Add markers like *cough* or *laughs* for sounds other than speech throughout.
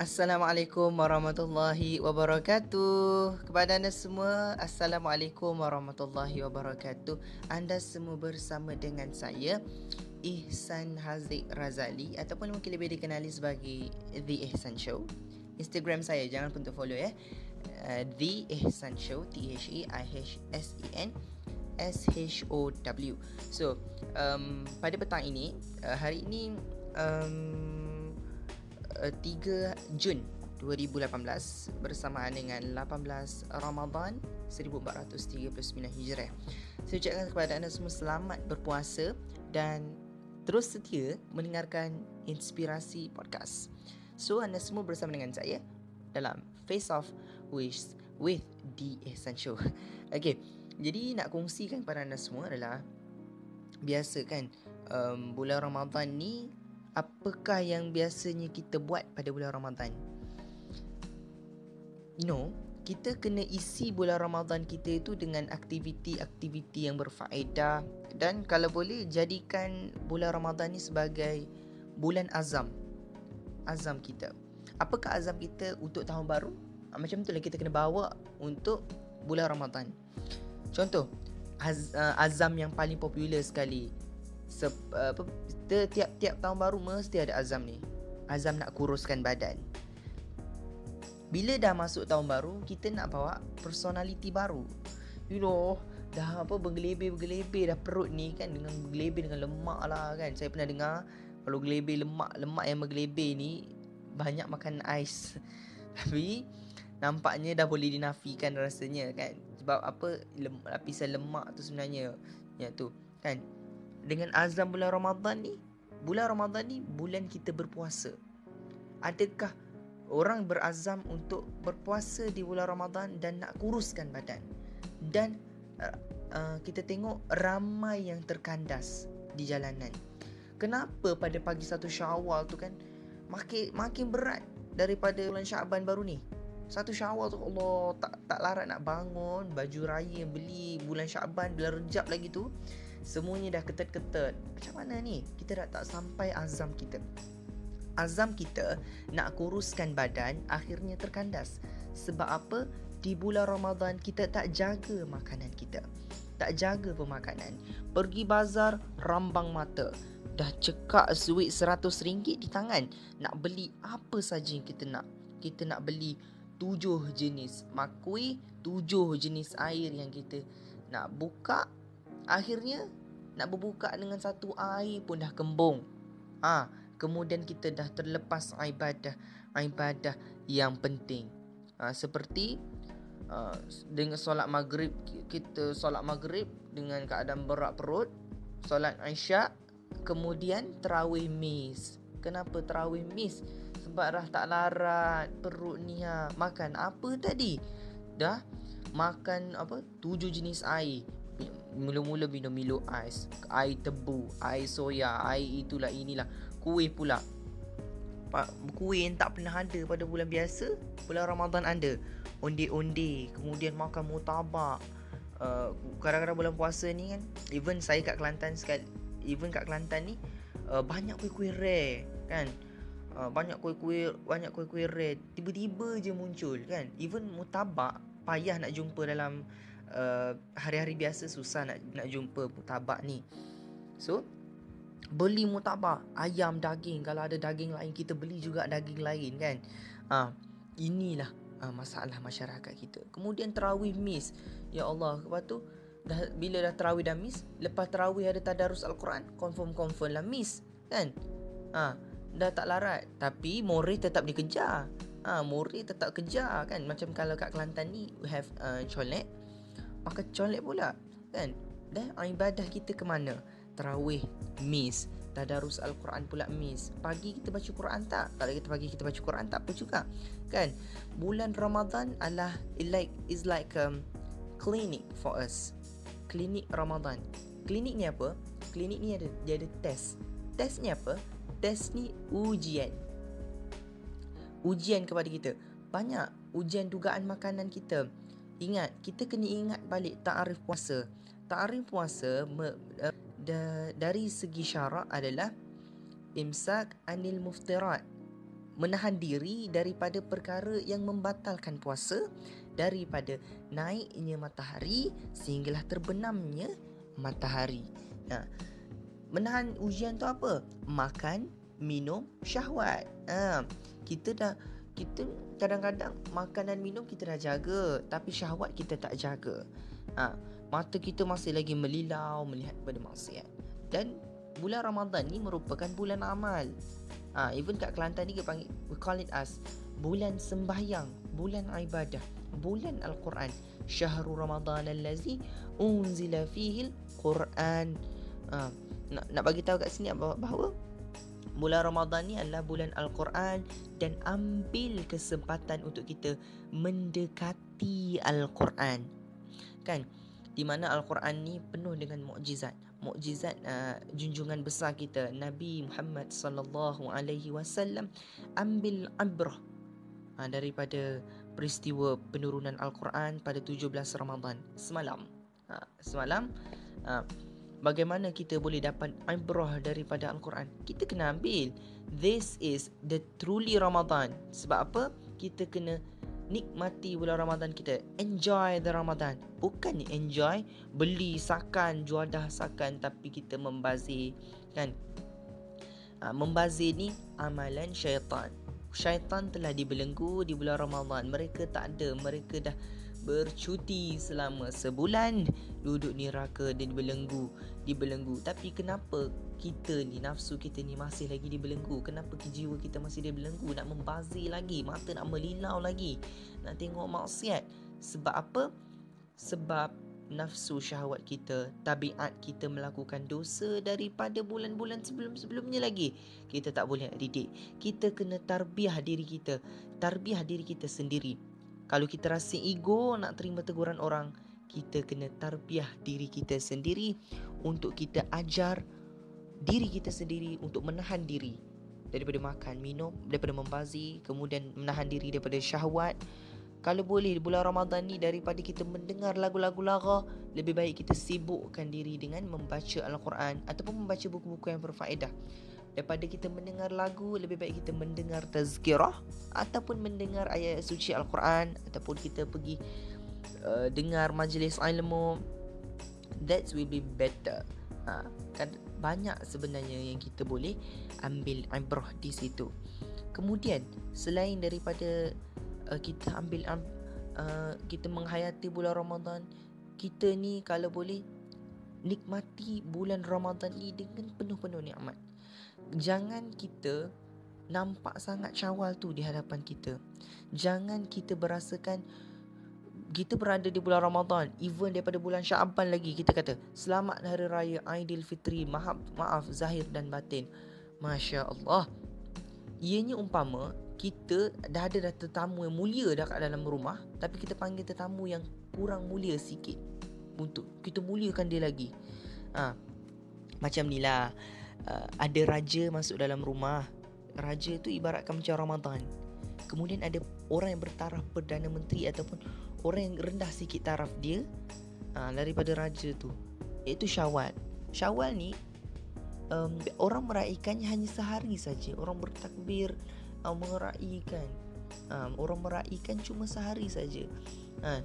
Assalamualaikum warahmatullahi wabarakatuh. Kepada anda semua Assalamualaikum warahmatullahi wabarakatuh. Anda semua bersama dengan saya Ihsan Haziq Razali Ataupun mungkin lebih dikenali sebagai The Ihsan Show. Instagram saya jangan pun follow ya. Uh, The Ihsan Show T-H-E-I-H-S-E-N S-H-O-W So um, Pada petang ini uh, Hari ini um, 3 Jun 2018 bersamaan dengan 18 Ramadan 1439 Hijrah. Saya ucapkan kepada anda semua selamat berpuasa dan terus setia mendengarkan inspirasi podcast. So anda semua bersama dengan saya dalam Face Off with with the Essential. Okay, jadi nak kongsikan kepada anda semua adalah biasa kan um, bulan Ramadan ni apakah yang biasanya kita buat pada bulan Ramadan? Know, kita kena isi bulan Ramadan kita itu dengan aktiviti-aktiviti yang berfaedah dan kalau boleh jadikan bulan Ramadan ni sebagai bulan azam. Azam kita. Apakah azam kita untuk tahun baru? Ah, macam itulah kita kena bawa untuk bulan Ramadan. Contoh, az, uh, azam yang paling popular sekali Sep, uh, tiap-tiap tahun baru mesti ada azam ni. Azam nak kuruskan badan. Bila dah masuk tahun baru, kita nak bawa personality baru. You know, dah apa bergelebih-bergelebih dah perut ni kan dengan bergelebih dengan lemak lah kan. Saya pernah dengar kalau gelebih lemak, lemak yang bergelebih ni banyak makan ais. *laughs* Tapi nampaknya dah boleh dinafikan rasanya kan. Sebab apa lem, lapisan lemak tu sebenarnya ya tu kan dengan azam bulan Ramadan ni Bulan Ramadan ni bulan kita berpuasa. Adakah orang berazam untuk berpuasa di bulan Ramadan Dan nak kuruskan badan? Dan uh, uh, kita tengok ramai yang terkandas di jalanan. Kenapa pada pagi satu syawal tu kan Makin makin berat daripada bulan Syaban baru ni? Satu syawal tu Allah tak tak larat nak bangun baju raya beli bulan Syaban bulan Rejab lagi tu Semuanya dah ketat-ketat. Macam mana ni? Kita dah tak sampai azam kita. Azam kita nak kuruskan badan Akhirnya terkandas. Sebab apa? Di bulan Ramadan kita tak jaga makanan kita. Tak jaga pemakanan. Pergi bazar rambang mata. Dah cekak suit seratus ringgit di tangan. Nak beli apa saja yang kita nak. Kita nak beli tujuh jenis makui Tujuh jenis air yang kita nak buka Akhirnya nak berbuka dengan satu air pun dah kembung. Ah, ha, kemudian kita dah terlepas ibadah ibadah yang penting. Ha, seperti uh, dengan solat maghrib kita solat maghrib dengan keadaan berat perut, solat isyak, kemudian tarawih miss. Kenapa tarawih miss? Sebab dah tak larat perut ni ha. Makan apa tadi? Dah makan apa? Tujuh jenis air. Mula-mula minum Milo ais Air tebu Air soya Air itulah inilah. Kuih pula. Kuih yang tak pernah ada pada bulan biasa Bulan Ramadan ada. Onde-onde Kemudian makan mutabak. Uh, Kadang-kadang bulan puasa ni kan Even saya kat Kelantan sekali Even kat Kelantan ni uh, Banyak kuih-kuih rare Kan? Uh, Banyak kuih-kuih Banyak kuih-kuih rare. Tiba-tiba je muncul kan? Even mutabak Payah nak jumpa dalam uh, hari-hari biasa susah nak nak jumpa mutabak ni. So beli mutabak ayam daging kalau ada daging lain kita beli juga daging lain kan. Ah uh, inilah uh, masalah masyarakat kita. Kemudian tarawih miss. Ya Allah, lepas tu dah bila dah tarawih dah miss, lepas tarawih ada tadarus al-Quran, confirm-confirm lah miss kan. Ah uh, dah tak larat tapi morih tetap dikejar. Ah, ha, Mori tetap kejar kan Macam kalau kat Kelantan ni We have uh, Cholek pakai colek pula kan? Dan ibadah kita ke mana? Tarawih miss tadarus al-Quran pula miss pagi kita baca Quran tak? Kalau kita pagi kita baca Quran tak apa juga kan? Bulan Ramadan adalah like is like um, clinic for us. Klinik Ramadan. Klinik ni apa? Klinik ni ada dia ada test. Test ni apa? Test ni ujian. Ujian kepada kita. Banyak ujian dugaan makanan kita Ingat, kita kena ingat balik ta'arif puasa. Ta'arif puasa me, uh, da, dari segi syarak adalah imsak anil muftirat. menahan diri daripada perkara yang membatalkan puasa daripada naiknya matahari sehinggalah terbenamnya matahari. Nah, menahan ujian tu apa? Makan, minum, syahwat. Ha, kita dah kita kadang-kadang makan dan minum kita dah jaga tapi syahwat kita tak jaga. Ha, mata kita masih lagi melilau melihat pada maksiat. Dan bulan Ramadan ni merupakan bulan amal. Ha, even kat Kelantan ni kita panggil we call it as bulan sembahyang, bulan ibadah, bulan Al-Quran. Syahrul Ramadan allazi unzila fihi Al-Quran. Ha, nak nak bagi tahu kat sini bahawa bulan Ramadan ni adalah bulan Al-Quran dan ambil kesempatan untuk kita mendekati Al-Quran. Kan? Di mana Al-Quran ni penuh dengan mukjizat mukjizat uh, junjungan besar kita Nabi Muhammad sallallahu alaihi wasallam ambil ibrah uh, daripada peristiwa penurunan al-Quran pada 17 Ramadan semalam. Uh, semalam uh, bagaimana kita boleh dapat ibrah daripada al-Quran? Kita kena ambil this is the truly Ramadan. Sebab apa? Kita kena nikmati bulan Ramadan kita. Enjoy the Ramadan. Bukan enjoy beli sakan, jual dah sakan tapi kita membazir kan. Ha, membazir ni amalan syaitan. Syaitan telah dibelenggu di bulan Ramadan. Mereka tak ada, mereka dah bercuti selama sebulan. Duduk ni raka dan dibelenggu dibelenggu tapi kenapa kita ni nafsu kita ni masih lagi dibelenggu kenapa jiwa kita masih dibelenggu nak membazir lagi mata nak melilau lagi. Nak tengok maksiat. Sebab apa? Sebab nafsu syahwat kita tabiat kita melakukan dosa daripada bulan-bulan sebelum-sebelumnya lagi. Kita tak boleh didik. Kita kena tarbiah diri kita. Tarbiah diri kita sendiri kalau kita rasa ego nak terima teguran orang, kita kena tarbiah diri kita sendiri untuk kita ajar diri kita sendiri untuk menahan diri daripada makan, minum, daripada membazir, kemudian menahan diri daripada syahwat. Kalau boleh bulan Ramadan ni daripada kita mendengar lagu-lagu lara, lebih baik kita sibukkan diri dengan membaca Al-Quran ataupun membaca buku-buku yang berfaedah daripada kita mendengar lagu lebih baik kita mendengar tazkirah ataupun mendengar ayat suci al-Quran ataupun kita pergi uh, dengar majlis ilmu that will be better. Ha, kan banyak sebenarnya yang kita boleh ambil ibrah di situ. Kemudian selain daripada uh, kita ambil uh, kita menghayati bulan Ramadan kita ni kalau boleh nikmati bulan Ramadan ni dengan penuh-penuh nikmat jangan kita nampak sangat syawal tu di hadapan kita. Jangan kita berasakan kita berada di bulan Ramadan, even daripada bulan Syaban lagi kita kata selamat hari raya Aidilfitri, maaf maaf zahir dan batin. Masya-Allah. Ianya umpama kita dah ada dah tetamu yang mulia dah kat dalam rumah, tapi kita panggil tetamu yang kurang mulia sikit untuk kita muliakan dia lagi. Ha, macam ni lah uh, ada raja masuk dalam rumah. Raja tu ibaratkan macam Ramadan. Kemudian ada orang yang bertaraf Perdana Menteri ataupun orang yang rendah sikit taraf dia uh, daripada raja tu. Iaitu Syawal. Syawal ni um, orang meraihkannya hanya sehari saja. Orang bertakbir uh, meraihkan. Um, orang meraihkan cuma sehari saja. Uh,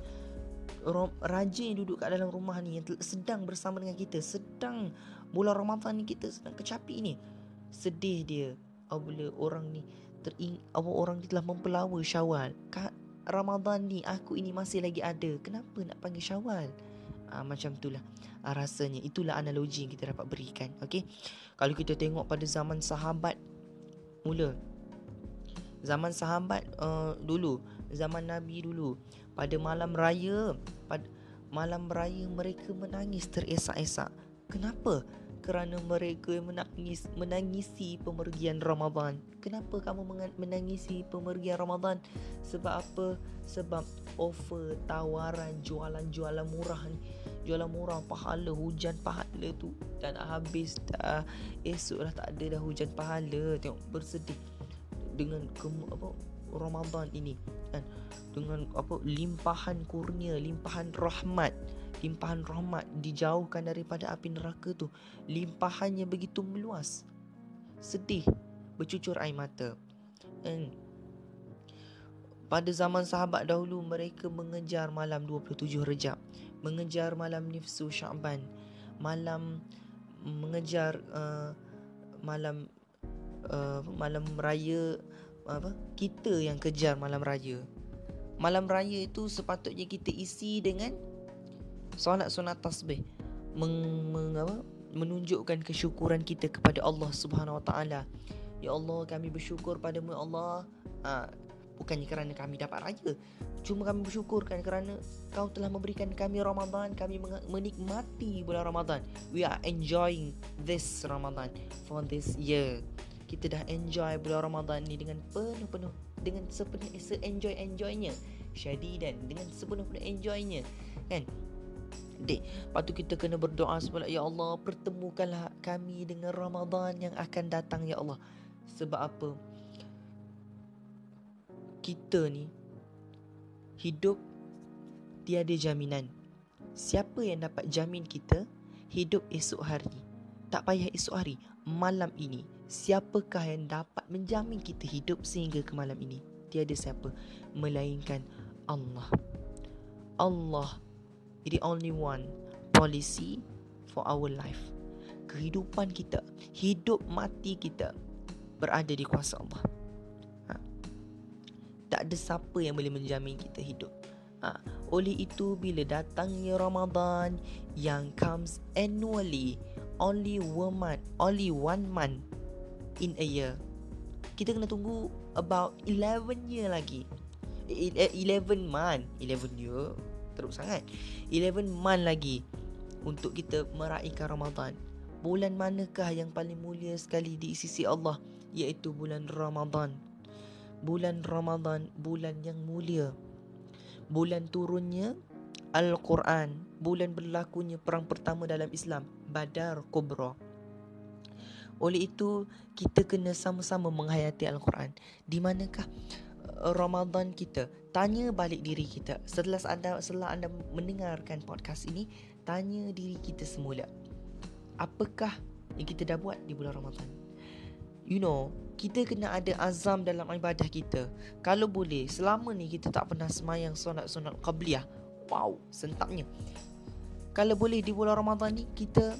raja yang duduk kat dalam rumah ni yang sedang bersama dengan kita sedang bulan Ramadan ni kita sedang kecapi ni. Sedih dia. Apabila orang ni tering apa orang ni telah mempelawa Syawal. Kat Ramadan ni aku ini masih lagi ada. Kenapa nak panggil Syawal? Ha, macam itulah ha, rasanya itulah analogi yang kita dapat berikan okey? Kalau kita tengok pada zaman sahabat mula. Zaman sahabat uh, dulu. Zaman nabi dulu. Pada malam raya pada malam raya mereka menangis teresak-esak. Kenapa kerana mereka menangis menangisi pemergian Ramadan. Kenapa kamu menangisi pemergian Ramadan? Sebab apa? Sebab offer tawaran jualan-jualan murah ni. Jualan murah pahala hujan pahala tu. Dan habis dah esok dah tak ada dah hujan pahala. Tengok bersedih. Dengan ke, apa Ramadan ini. Kan? Dengan apa limpahan kurnia limpahan rahmat limpahan rahmat dijauhkan daripada api neraka tu. Limpahannya begitu meluas. Sedih bercucur air mata. Kan pada zaman sahabat dahulu mereka mengejar malam 27 Rejab. Mengejar malam nifsu Syaban malam mengejar uh, malam uh, malam raya apa? Kita yang kejar malam raya. Malam raya itu sepatutnya kita isi dengan solat sunat tasbih meng, meng, apa, menunjukkan kesyukuran kita kepada Allah Subhanahu Wa Taala. Ya Allah, kami bersyukur padamu ya Allah. Ha, bukannya kerana kami dapat raya. Cuma kami bersyukur kan kerana kau telah memberikan kami Ramadan, kami menikmati bulan Ramadan. We are enjoying this Ramadan for this year. Kita dah enjoy bulan Ramadan ni dengan penuh-penuh dengan sepenuh se-enjoy-enjoynya. Syadidan dengan sepenuh-penuh enjoynya. Kan? Dek, lepas tu kita kena berdoa sebab Ya Allah, pertemukanlah kami dengan Ramadan yang akan datang Ya Allah. Sebab apa? Kita ni Hidup Tiada jaminan. Siapa yang dapat jamin kita Hidup esok hari? Tak payah esok hari Malam ini. Siapakah yang dapat menjamin kita hidup sehingga ke malam ini? Tiada siapa Melainkan Allah. Allah the only one policy for our life. Kehidupan kita, hidup mati kita berada di kuasa Allah. Ha. Tak ada siapa yang boleh menjamin kita hidup. Ha. Oleh itu bila datangnya Ramadan yang comes annually, only one month, only one month in a year. Kita kena tunggu about 11 year lagi. 11 month, 11 year teruk sangat. 11 month lagi untuk kita meraihkan Ramadan. Bulan manakah yang paling mulia sekali di sisi Allah? Iaitu bulan Ramadan. Bulan Ramadan bulan yang mulia. Bulan turunnya Al-Quran. Bulan berlakunya perang pertama dalam Islam Badar Kubra. Oleh itu kita kena sama-sama menghayati Al-Quran. Di manakah Ramadan kita tanya balik diri kita. Setelah anda setelah anda mendengarkan podcast ini tanya diri kita semula. Apakah yang kita dah buat di bulan Ramadan? You know kita kena ada azam dalam ibadah kita. Kalau boleh selama ni kita tak pernah semayang sunat-sunat qabliyah. Wow sentaknya kalau boleh di bulan Ramadan ni kita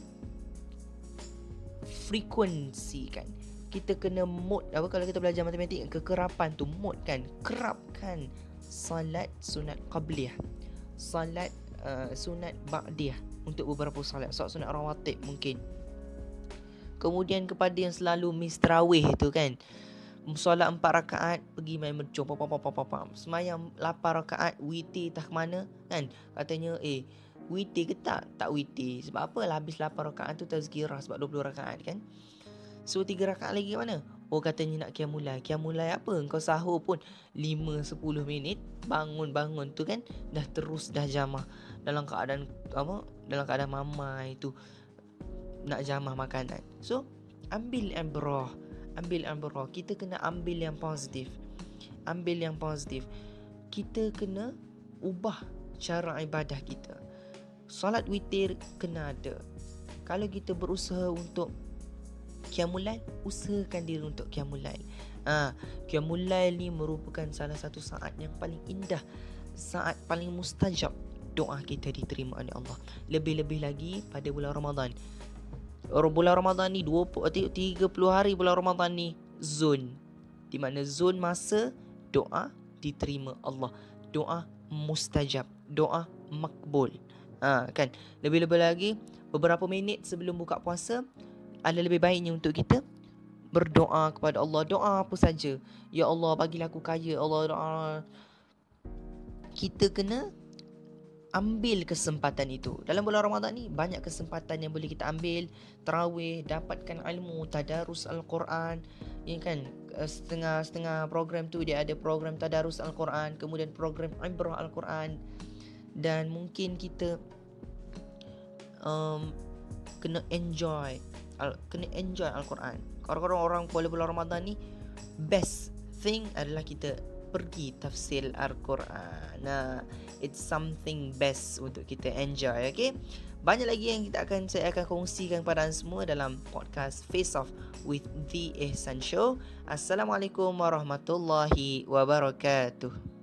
frekuensi kan kita kena mod apa kalau kita belajar matematik kekerapan tu mod kan kerapkan salat sunat qabliyah. Salat uh, sunat ba'diyah untuk beberapa salat. Solat sunat rawatib mungkin. Kemudian kepada yang selalu miss tarawih tu kan solat empat rakaat pergi main mercung pam pam pam pam pam semayang lapan rakaat witir tak mana kan? Katanya eh witir ke tak? Tak witir sebab apa lah habis lapan rakaat tu tazkirah sebab 20 rakaat kan So tiga rakaat lagi mana? Oh katanya nak kiamulai. Kiamulai apa? Kau sahur pun 5-10 minit Bangun-bangun tu kan Dah terus dah jamah. Dalam keadaan apa? Dalam keadaan mamai tu Nak jamah makanan. So Ambil yang berah Ambil yang berah Kita kena ambil yang positif. Ambil yang positif. Kita kena Ubah cara ibadah kita. Salat witir kena ada. Kalau kita berusaha untuk Qiyamul usahakan diri untuk Qiyamul Lail. Ha, Qiyamul Lail ni merupakan salah satu saat yang paling indah, saat paling mustajab doa kita diterima oleh Allah. Lebih-lebih lagi pada bulan Ramadan. Bulan Ramadan ni 20 30 hari bulan Ramadan ni zon di mana zon masa doa diterima Allah. Doa mustajab, doa makbul. Ha, kan? Lebih-lebih lagi beberapa minit sebelum buka puasa ada lebih baiknya untuk kita berdoa kepada Allah. Doa apa saja? Ya Allah bagilah aku kaya. Allah doa. Kita kena ambil kesempatan itu. Dalam bulan Ramadan ni banyak kesempatan yang boleh kita ambil. Tarawih dapatkan ilmu tadarus al-Quran. Ya kan? Eh, setengah setengah program tu dia ada program tadarus al-Quran kemudian program ibrah al-Quran. Dan mungkin kita um, kena enjoy al- kena enjoy Al-Quran. Kalau orang boleh bulan Ramadan ni best thing adalah kita pergi tafsir Al-Quran. Nah, it's something best untuk kita enjoy, okay? banyak lagi yang kita akan saya akan kongsikan kepada anda semua dalam podcast Face Off with The Ehsan Show. Assalamualaikum warahmatullahi wabarakatuh.